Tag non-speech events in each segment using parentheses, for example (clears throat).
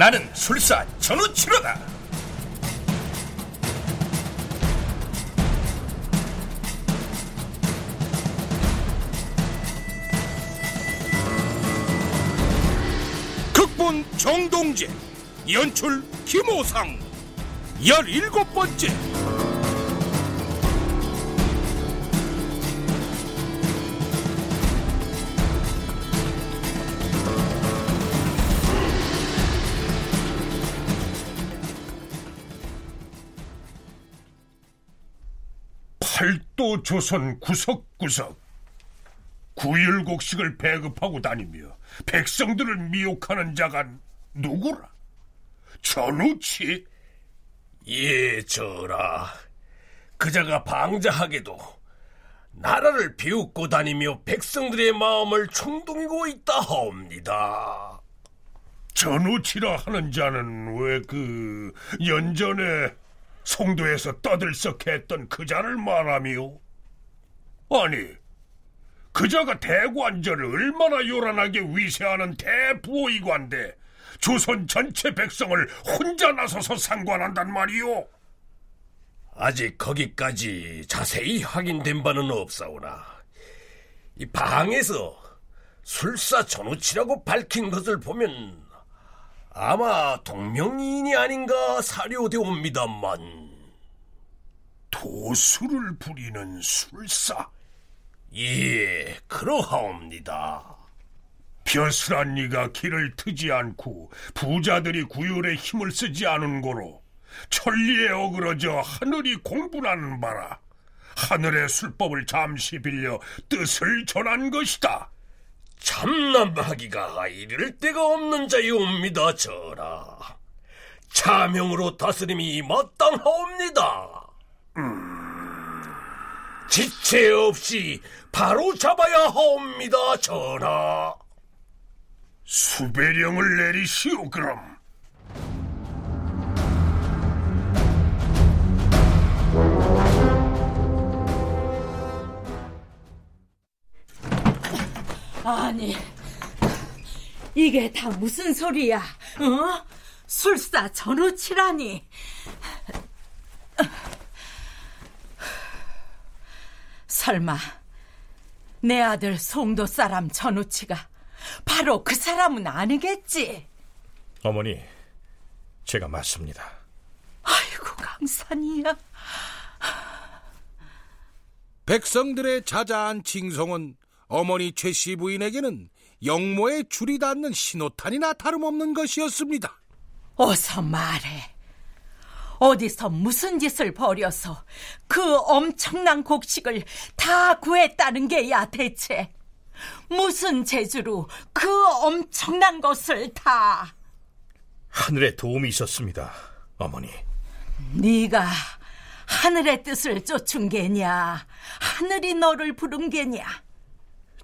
나는 술사 전우치로다. 극본 정동재 연출 김호상 열일곱 번째 조선 구석구석 구율곡식을 배급하고 다니며 백성들을 미혹하는 자가 누구라? 전우치? 예, 전하. 그자가 방자하게도 나라를 비웃고 다니며 백성들의 마음을 충동이고 있다 하옵니다. 전우치라 하는 자는 왜 그 연전에 송도에서 떠들썩했던 그자를 말하며 아니 그자가 대관절을 얼마나 요란하게 위세하는 대부호이관데 조선 전체 백성을 혼자 나서서 상관한단 말이오. 아직 거기까지 자세히 확인된 바는 없사오나 이 방에서 술사 전우치라고 밝힌 것을 보면 아마 동명이인이 아닌가 사료되옵니다만 도수를 부리는 술사? 예, 그러하옵니다. 벼슬한 이가 길을 트지 않고 부자들이 구율에 힘을 쓰지 않은 고로 천리에 어그러져 하늘이 공분하는 바라 하늘의 술법을 잠시 빌려 뜻을 전한 것이다. 참남하기가 이를 데가 없는 자이옵니다, 전하. 차명으로 다스림이 마땅하옵니다. 음... 지체 없이 바로 잡아야 하옵니다, 전하. 수배령을 내리시오, 그럼. 아니, 이게 다 무슨 소리야? 어? 술사 전우치라니. 설마 내 아들 송도 사람 전우치가 바로 그 사람은 아니겠지? 어머니, 제가 맞습니다. 아이고 강산이야. 백성들의 자자한 징송은 어머니 최 씨 부인에게는 영모의 줄이 닿는 신호탄이나 다름없는 것이었습니다. 어서 말해. 어디서 무슨 짓을 벌여서 그 엄청난 곡식을 다 구했다는 게야 대체. 무슨 재주로 그 엄청난 것을 다. 하늘의 도움이 있었습니다, 어머니. 네가 하늘의 뜻을 쫓은 게냐? 하늘이 너를 부른 게냐?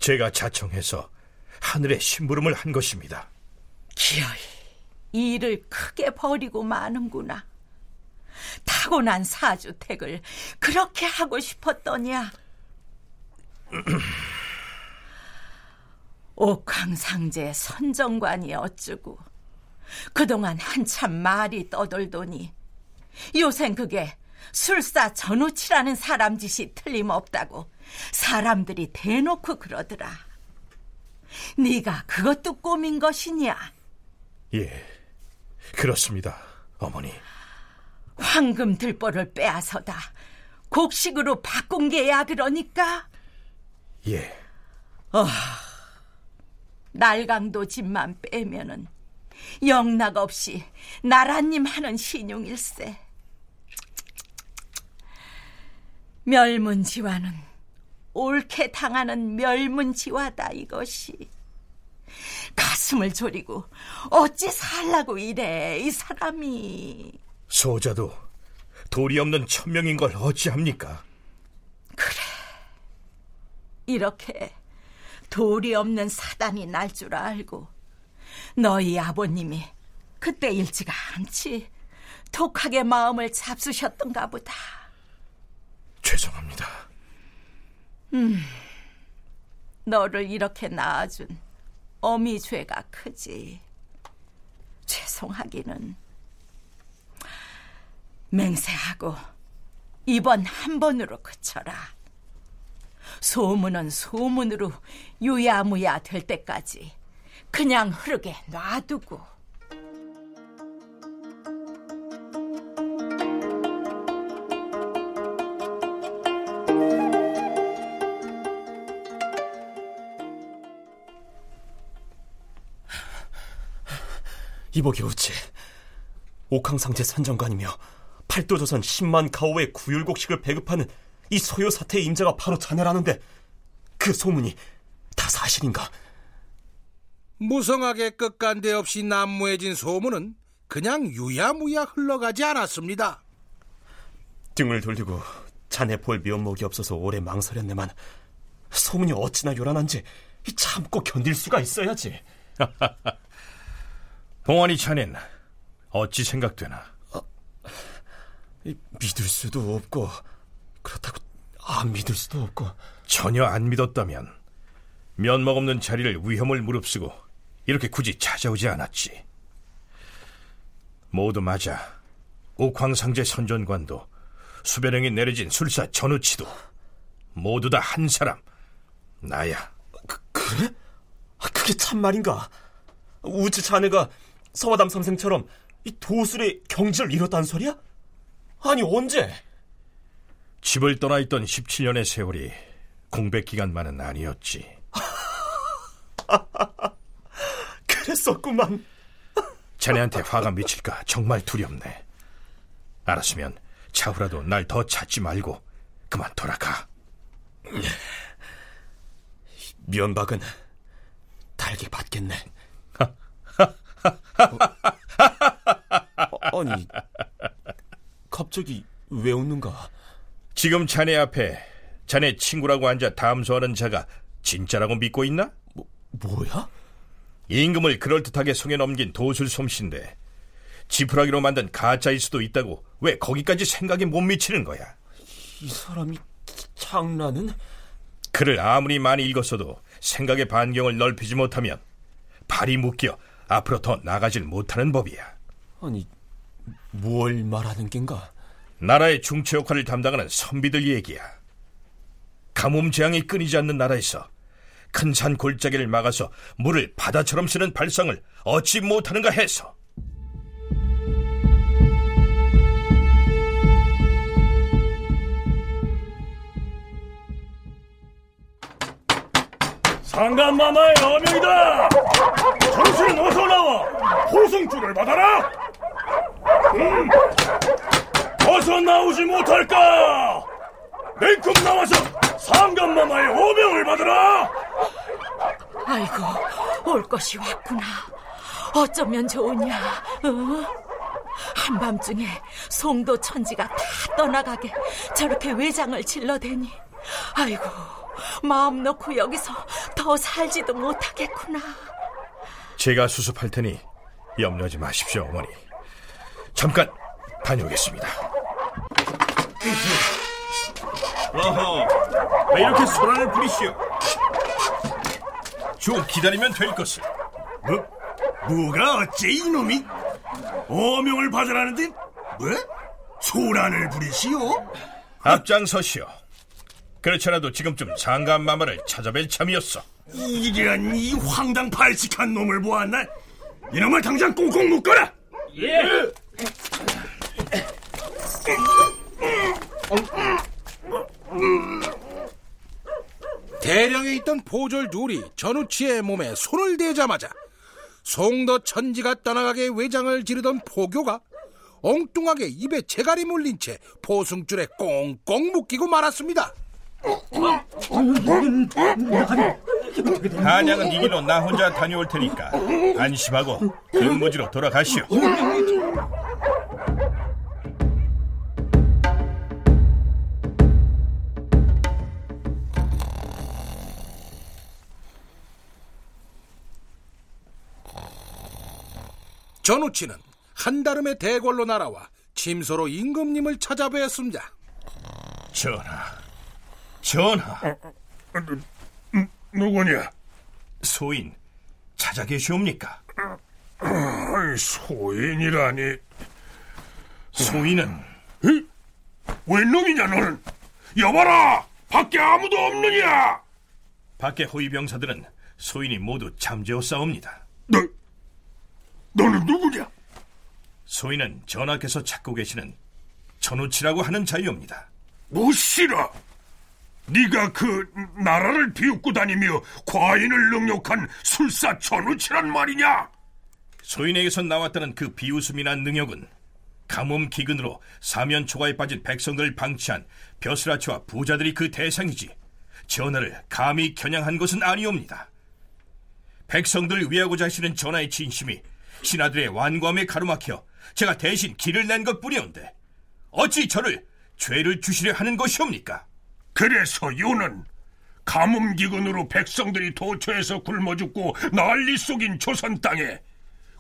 제가 자청해서 하늘의 심부름을 한 것입니다. 기어이 일을 크게 버리고 마는구나. 타고난 사주택을 그렇게 하고 싶었더냐? (clears throat) 옥황상제 선정관이 어쩌고 그동안 한참 말이 떠돌더니 요샌 그게 술사 전우치라는 사람 짓이 틀림없다고 사람들이 대놓고 그러더라. 네가 그것도 꾸민 것이냐? 예, 그렇습니다, 어머니. 황금 들보를 빼앗아다 곡식으로 바꾼 게야 그러니까? 예. 어, 날강도 집만 빼면은 영락 없이 나라님 하는 신용일세. 멸문지화는 옳게 당하는 멸문지화다 이것이. 가슴을 졸이고 어찌 살라고 이래 이 사람이. 소자도 돌이 없는 천명인 걸 어찌합니까? 그래. 이렇게 돌이 없는 사단이 날 줄 알고 너희 아버님이 그때 일지가 않지 독하게 마음을 잡수셨던가 보다. 죄송합니다. 음, 너를 이렇게 낳아준 어미 죄가 크지. 죄송하기는 맹세하고 이번 한 번으로 그쳐라. 소문은 소문으로 유야무야 될 때까지 그냥 흐르게 놔두고. 어찌 옥황상제 산정관이며 팔도조선 10만 가오의 구율곡식을 배급하는 이 소요 사태의 임자가 바로 자네라는데 그 소문이 다 사실인가? 무성하게 끝간데 없이 난무해진 소문은 그냥 유야무야 흘러가지 않았습니다. 등을 돌리고 자네 볼 면목이 없어서 오래 망설였네만 소문이 어찌나 요란한지 참고 견딜 수가 있어야지. (laughs) 봉환이 자넨 어찌 생각되나? 믿을 수도 없고 그렇다고 안 믿을 수도 없고 전혀 안 믿었다면 면목 없는 자리를 위험을 무릅쓰고 이렇게 굳이 찾아오지 않았지. 모두 맞아. 옥황상제 선전관도 수배령이 내려진 술사 전우치도 모두 다 한 사람 나야. 그, 그래? 아, 그게 참 말인가? 우지 자네가 서화담 선생처럼 이 도술의 경지를 잃었다는 소리야? 아니 언제? 집을 떠나 있던 17년의 세월이 공백 기간만은 아니었지. (laughs) 그랬었구만. (laughs) 자네한테 화가 미칠까 정말 두렵네. 알았으면 차후라도 날 더 찾지 말고 그만 돌아가. 면박은 달게 받겠네. 어, 아니, 갑자기 왜 웃는가? 지금 자네 앞에 자네 친구라고 앉아 담소하는 자가 진짜라고 믿고 있나? 뭐, 뭐야? 임금을 그럴듯하게 송에 넘긴 도술 솜씨인데 지푸라기로 만든 가짜일 수도 있다고 왜 거기까지 생각이 못 미치는 거야? 이 사람이 장난은? 글을 아무리 많이 읽었어도 생각의 반경을 넓히지 못하면 발이 묶여 앞으로 더 나가질 못하는 법이야. 아니, 뭘 말하는 겐가? 나라의 중체 역할을 담당하는 선비들 얘기야. 가뭄 재앙이 끊이지 않는 나라에서 큰 산 골짜기를 막아서 물을 바다처럼 쓰는 발상을 얻지 못하는가 해서 상감마마의 어명이다! 정신 어서 나와! 호승줄을 받아라! 음, 어서 나오지 못할까? 냉큼 나와서 상감마마의 어명을 받아라! 아이고, 올 것이 왔구나. 어쩌면 좋으냐, 어? 한밤중에 송도 천지가 다 떠나가게 저렇게 외장을 질러대니, 아이고, 마음 놓고 여기서 더 살지도 못하겠구나. 제가 수습할 테니 염려하지 마십시오, 어머니. 잠깐 다녀오겠습니다. 어허, 왜 이렇게 소란을 부리시오? 좀 기다리면 될 것을. 뭐, 뭐가 어째 이놈이? 어명을 받으라는데 뭐? 소란을 부리시오? 앞장서시오. 그렇지 않아도 지금쯤 장관 마마를 찾아뵐 참이었어. 이런 이 황당 발칙한 놈을 보았나? 이놈을 당장 꽁꽁 묶어라! 예! 대령에 있던 보졸 둘이 전우치의 몸에 손을 대자마자 송도 천지가 떠나가게 외장을 지르던 포교가 엉뚱하게 입에 재갈이 물린 채 포승줄에 꽁꽁 묶이고 말았습니다. 한양은 이 길로 나 혼자 다녀올 테니까 안심하고 근무지로 돌아가시오. 전우치는 한다름의 대궐로 날아와 침소로 임금님을 찾아뵈었습니다. 전하, 전하, 누구냐? 소인 찾아 계시옵니까? 소인이라니. 소인은 웬 놈이냐, 너는? 여봐라! 밖에 아무도 없느냐? 밖의 호위 병사들은 소인이 모두 잠재워 싸웁니다. 너, 너는 누구냐? 소인은 전하께서 찾고 계시는 전우치라고 하는 자유입니다. 무시라! 네가 그 나라를 비웃고 다니며 과인을 능욕한 술사 전우치란 말이냐? 소인에게서 나왔다는 그 비웃음이나 능욕은 가뭄 기근으로 사면 초가에 빠진 백성들을 방치한 벼슬아치와 부자들이 그 대상이지 전하를 감히 겨냥한 것은 아니옵니다. 백성들을 위하고자 하시는 전하의 진심이 신하들의 완고함에 가로막혀 제가 대신 길을 낸 것뿐이온데 어찌 저를 죄를 주시려 하는 것이옵니까? 그래서 요는 가뭄 기근으로 백성들이 도처에서 굶어 죽고 난리 속인 조선 땅에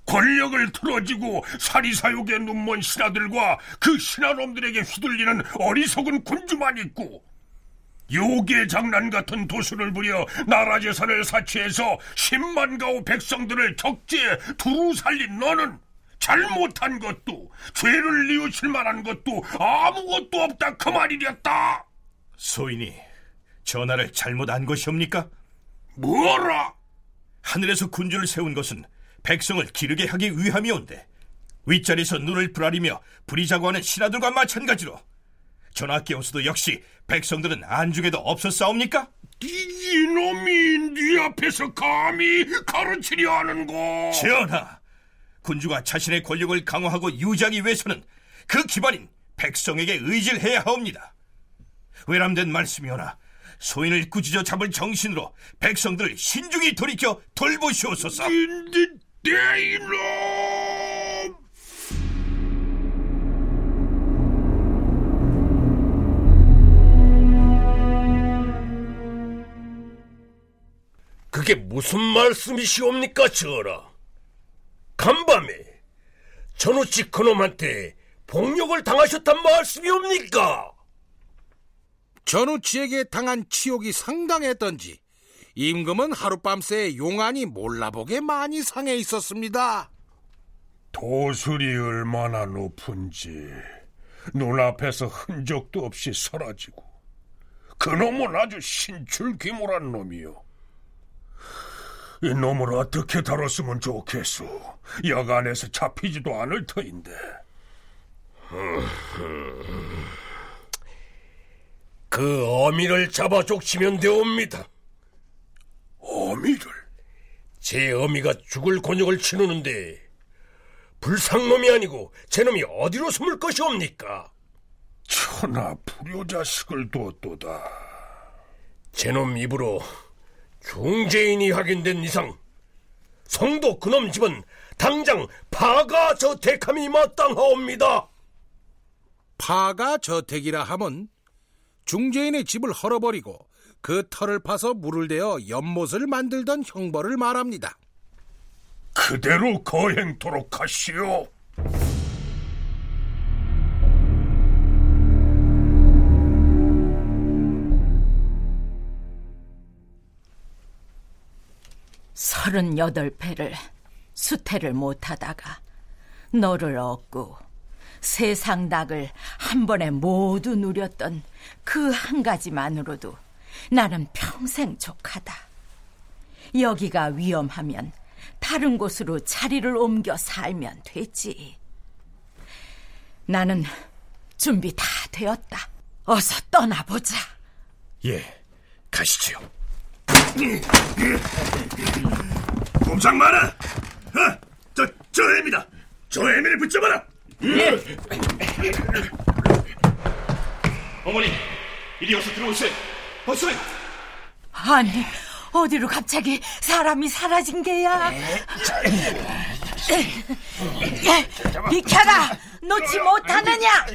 권력을 틀어지고 사리사욕에 눈먼 신하들과 그 신하놈들에게 휘둘리는 어리석은 군주만 있고 요괴 장난 같은 도수를 부려 나라 재산을 사치해서 10만 가오 백성들을 적재에 두루 살린 너는 잘못한 것도 죄를 뉘우칠 만한 것도 아무것도 없다 그 말이랬다. 소인이 전하를 잘못 안 것이옵니까? 뭐라? 하늘에서 군주를 세운 것은 백성을 기르게 하기 위함이온데 윗자리에서 눈을 부라리며 부리자고 하는 신하들과 마찬가지로 전하께서도 역시 백성들은 안중에도 없었사옵니까? 이놈이 네 앞에서 감히 가르치려 하는고 전하, 군주가 자신의 권력을 강화하고 유지하기 위해서는 그 기반인 백성에게 의지를 해야 하옵니다. 외람된 말씀이오나 소인을 꾸짖어 잡을 정신으로 백성들을 신중히 돌이켜 돌보시옵소서. 인디 내 이놈 그게 무슨 말씀이시옵니까, 전하? 간밤에 전우치 그놈한테 폭력을 당하셨단 말씀이옵니까? 전우치에게 당한 치욕이 상당했던지 임금은 하룻밤새 용안이 몰라보게 많이 상해 있었습니다. 도술이 얼마나 높은지 눈앞에서 흔적도 없이 사라지고 그놈은 아주 신출귀몰한 놈이요. 이 놈을 어떻게 다뤘으면 좋겠소? 여간에서 잡히지도 않을 터인데 (laughs) 그 어미를 잡아 족치면 되옵니다. 어미를 제 어미가 죽을 곤욕을 치르는데 불상놈이 아니고 제 놈이 어디로 숨을 것이옵니까? 천하 불효자식을 두었도다 제놈 입으로 중재인이 확인된 이상 성도 그놈 집은 당장 파가 저택함이 마땅하옵니다. 파가 저택이라 함은 중재인의 집을 헐어버리고 그 털을 파서 물을 대어 연못을 만들던 형벌을 말합니다. 그대로 거행토록 하시오 서른여덟 배를 수태를 못하다가 너를 얻고 세상 낙을 한 번에 모두 누렸던 그 한 가지만으로도 나는 평생 족하다. 여기가 위험하면 다른 곳으로 자리를 옮겨 살면 되지. 나는 준비 다 되었다. 어서 떠나보자. 예. 꼼짝 마라 어, 저, 저 애입니다 저 애미를 붙잡아라 어머니, 이리 어서 들어오세요. 어서. 아니, 어디로 갑자기 사람이 사라진 게야? 비켜라! 놓지 못하느냐!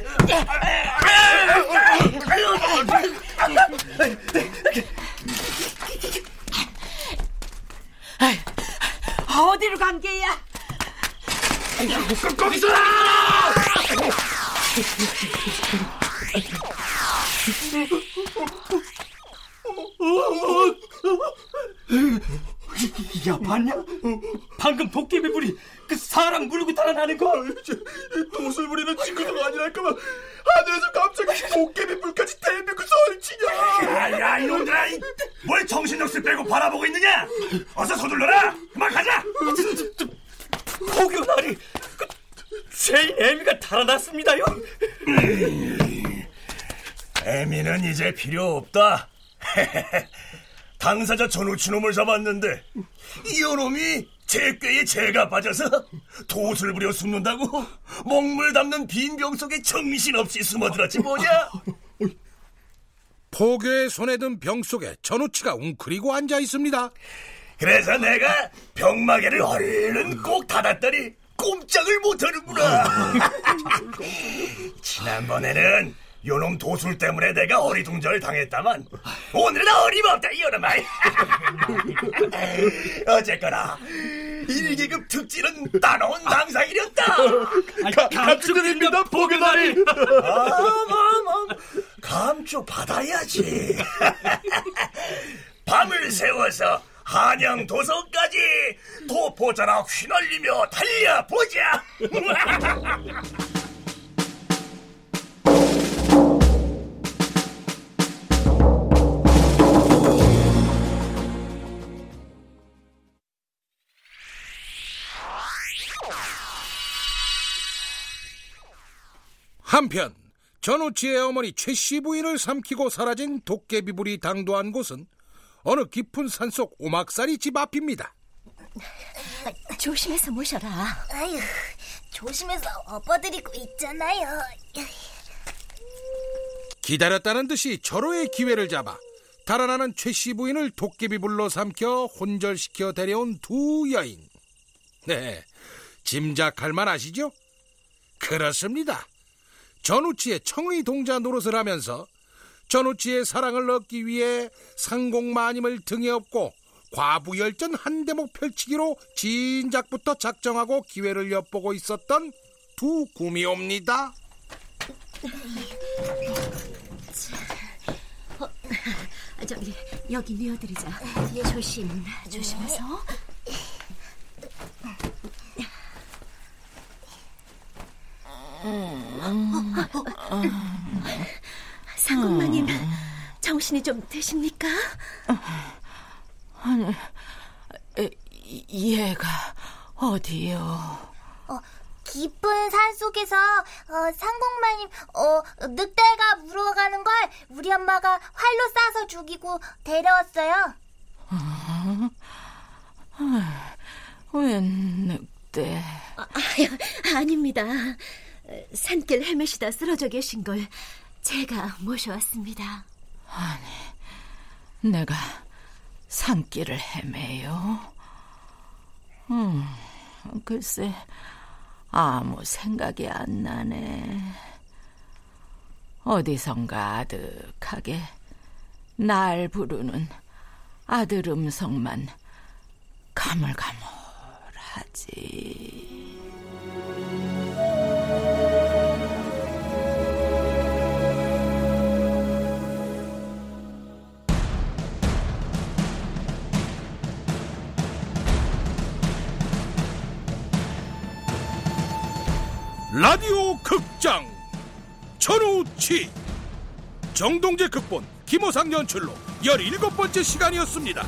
어디로 간 게야? 거기서 야, 봤냐? 방금 도깨비 불이 그 사람 물고 달아나는 거. 도술 부리는 친구도 아니랄까봐 하늘에서 갑자기 도깨비 불까지 대비고 설치냐. 야야 이놈들아 이, 뭘 정신없이 빼고 바라보고 있느냐 어서 서둘러라 그만 가자 포교날이 그 죄인 애미가 달아났습니다요. 애미는 이제 필요 없다 (laughs) 당사자 전우치놈을 잡았는데 이놈이 제 꾀에 죄가 빠져서 도술 부려 숨는다고 먹물 담는 빈 병 속에 정신없이 숨어들었지 뭐냐 포교의 손에 든 병 속에 전우치가 웅크리고 앉아 있습니다. 그래서 내가 병마개를 얼른 꼭 닫았더니 꼼짝을 못하는구나. (laughs) 지난번에는 요놈 도술 때문에 내가 어리둥절 당했다만 오늘은 어림없다 이놈아. (laughs) 어쨌거나 일기급 특진은 따놓은 당상이었다. 감축드립니다. 아마마 감쪽 받아야지. (laughs) 밤을 세워서 한양 도성까지 도포자락 휘날리며 달려보자. (laughs) 한편 전우치의 어머니 최씨 부인을 삼키고 사라진 도깨비불이 당도한 곳은 어느 깊은 산속 오막살이 집 앞입니다. 조심해서 모셔라. 아유, 조심해서 엎어드리고 있잖아요. 기다렸다는 듯이 절호의 기회를 잡아 달아나는 최 씨 부인을 도깨비불로 삼켜 혼절시켜 데려온 두 여인. 네, 짐작할 만 아시죠? 그렇습니다. 전우치의 청의 동자 노릇을 하면서 전우치의 사랑을 얻기 위해 상공마님을 등에 업고 과부열전 한 대목 펼치기로 진작부터 작정하고 기회를 엿보고 있었던 두 구미옵니다. 저기 여기 뉘어드리자. 조심, 조심해서. 상공마님, 정신이 좀 드십니까? 얘가 어디요? 어, 깊은 산 속에서 어, 상공마님 어, 늑대가 물어가는 걸 우리 엄마가 활로 쏴서 죽이고 데려왔어요. 웬 늑대? 아닙니다. 산길 헤매시다 쓰러져 계신 걸 제가 모셔왔습니다. 내가 산길을 헤매요? 음, 글쎄, 아무 생각이 안 나네. 어디선가 아득하게 날 부르는 아들 음성만 가물가물하지. 라디오 극장 전우치 정동재 극본 김호상 연출로 17번째 시간이었습니다.